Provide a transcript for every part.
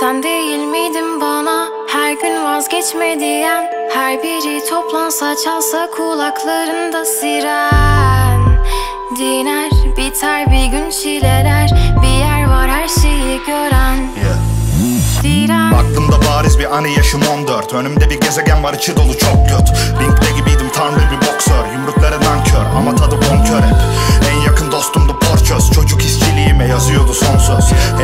Sen değil miydin bana? Her gün vazgeçme diyen Her biri toplansa çalsa kulaklarında siren. Diner biter bir gün çileler. Bir yer var her şeyi gören. Yeah. Diren. Aklımda bariz bir anı yaşım 14 Önümde bir gezegen var içi dolu çok göt. Ringde gibiydim tanrı bir boksör. Yumrukları nankör ama tadı bonkör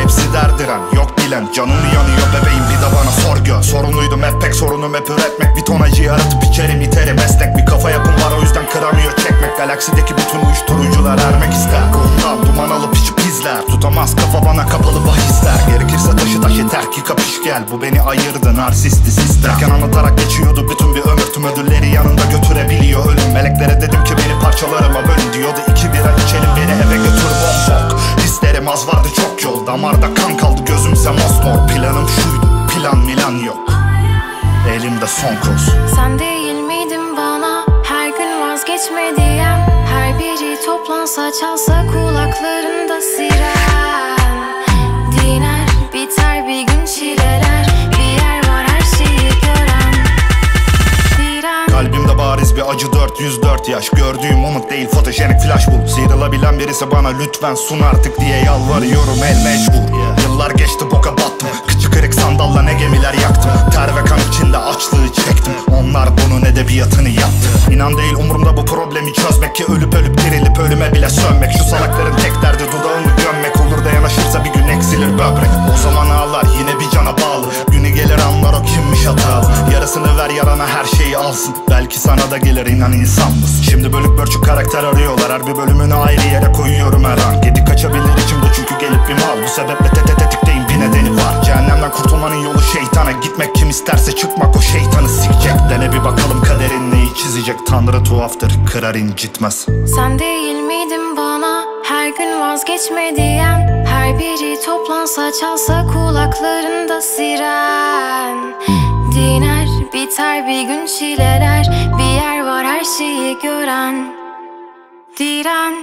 Hepsi derdiren yok bilen Canını yanıyor bebeğim bir de bana sor gör Sorunluydum hep pek sorunum hep üretmek. Bir tonacıyı aratıp içerim iterim. Esnek Bir kafa yapım var o yüzden kıramıyor çekmek. Galaksideki bütün uyuşturucular ermek ister. Ruhtan duman alıp içip izler. Tutamaz kafa bana kapalı bahisler. Gerekirse taşı taş yeter ki kapış gel. Bu beni ayırdı narsisti sistem. Derken anlatarak geçiyordu bütün bir ömür. Tüm ödülleri yanında götürebiliyor. Ölüm Meleklere dedim ki beni parçalarıma bölün Diyordu. İki bira içelim beni eve götür bombok Hislerim az vardı çok yol Damarda kan kaldı gözümse mosmor Planım şuydu plan milan yok. Elimde son koz. Sen değil miydin bana? Her gün vazgeçme diyen Her biri toplansa çalsa kulaklarında bariz bir acı 404 yaş. Gördüğüm umut değil fotojenik flash bu Sıyrılabilen birisi bana lütfen sun artık diye yalvarıyorum. El mecbur. Yıllar geçti boka battım. Kıçı kırık sandalla ne gemiler yaktım. Ter ve kan içinde açlığı çektim. Onlar bunun edebiyatını yaptı. İnan değil umurumda bu problemi çözmek Ki ölüp ölüp dirilip ölüme bile sönmek. Şu salakların tek derdi dudağımı gömmek. Olur da yanaşırsa bir gün eksilir böbrek şeyi alsın. Belki sana da gelir inan insan mısın? Şimdi bölük bölçük karakter arıyorlar. Her bir bölümünü ayrı yere koyuyorum her an. Gedi kaçabilir içimde çünkü gelip bir mal. Bu sebeple tete tetikteyim bir nedeni var. Cehennemden kurtulmanın yolu şeytana. Gitmek kim isterse çıkmak o şeytanı sikecek. Dene bir bakalım kaderin neyi çizecek. Tanrı tuhaftır kırar incitmez. Sen değil miydin bana? Her gün vazgeçme diyen Her biri toplansa çalsa kulaklarında siren biter bir gün çileler Bir yer var her şeyi gören Diren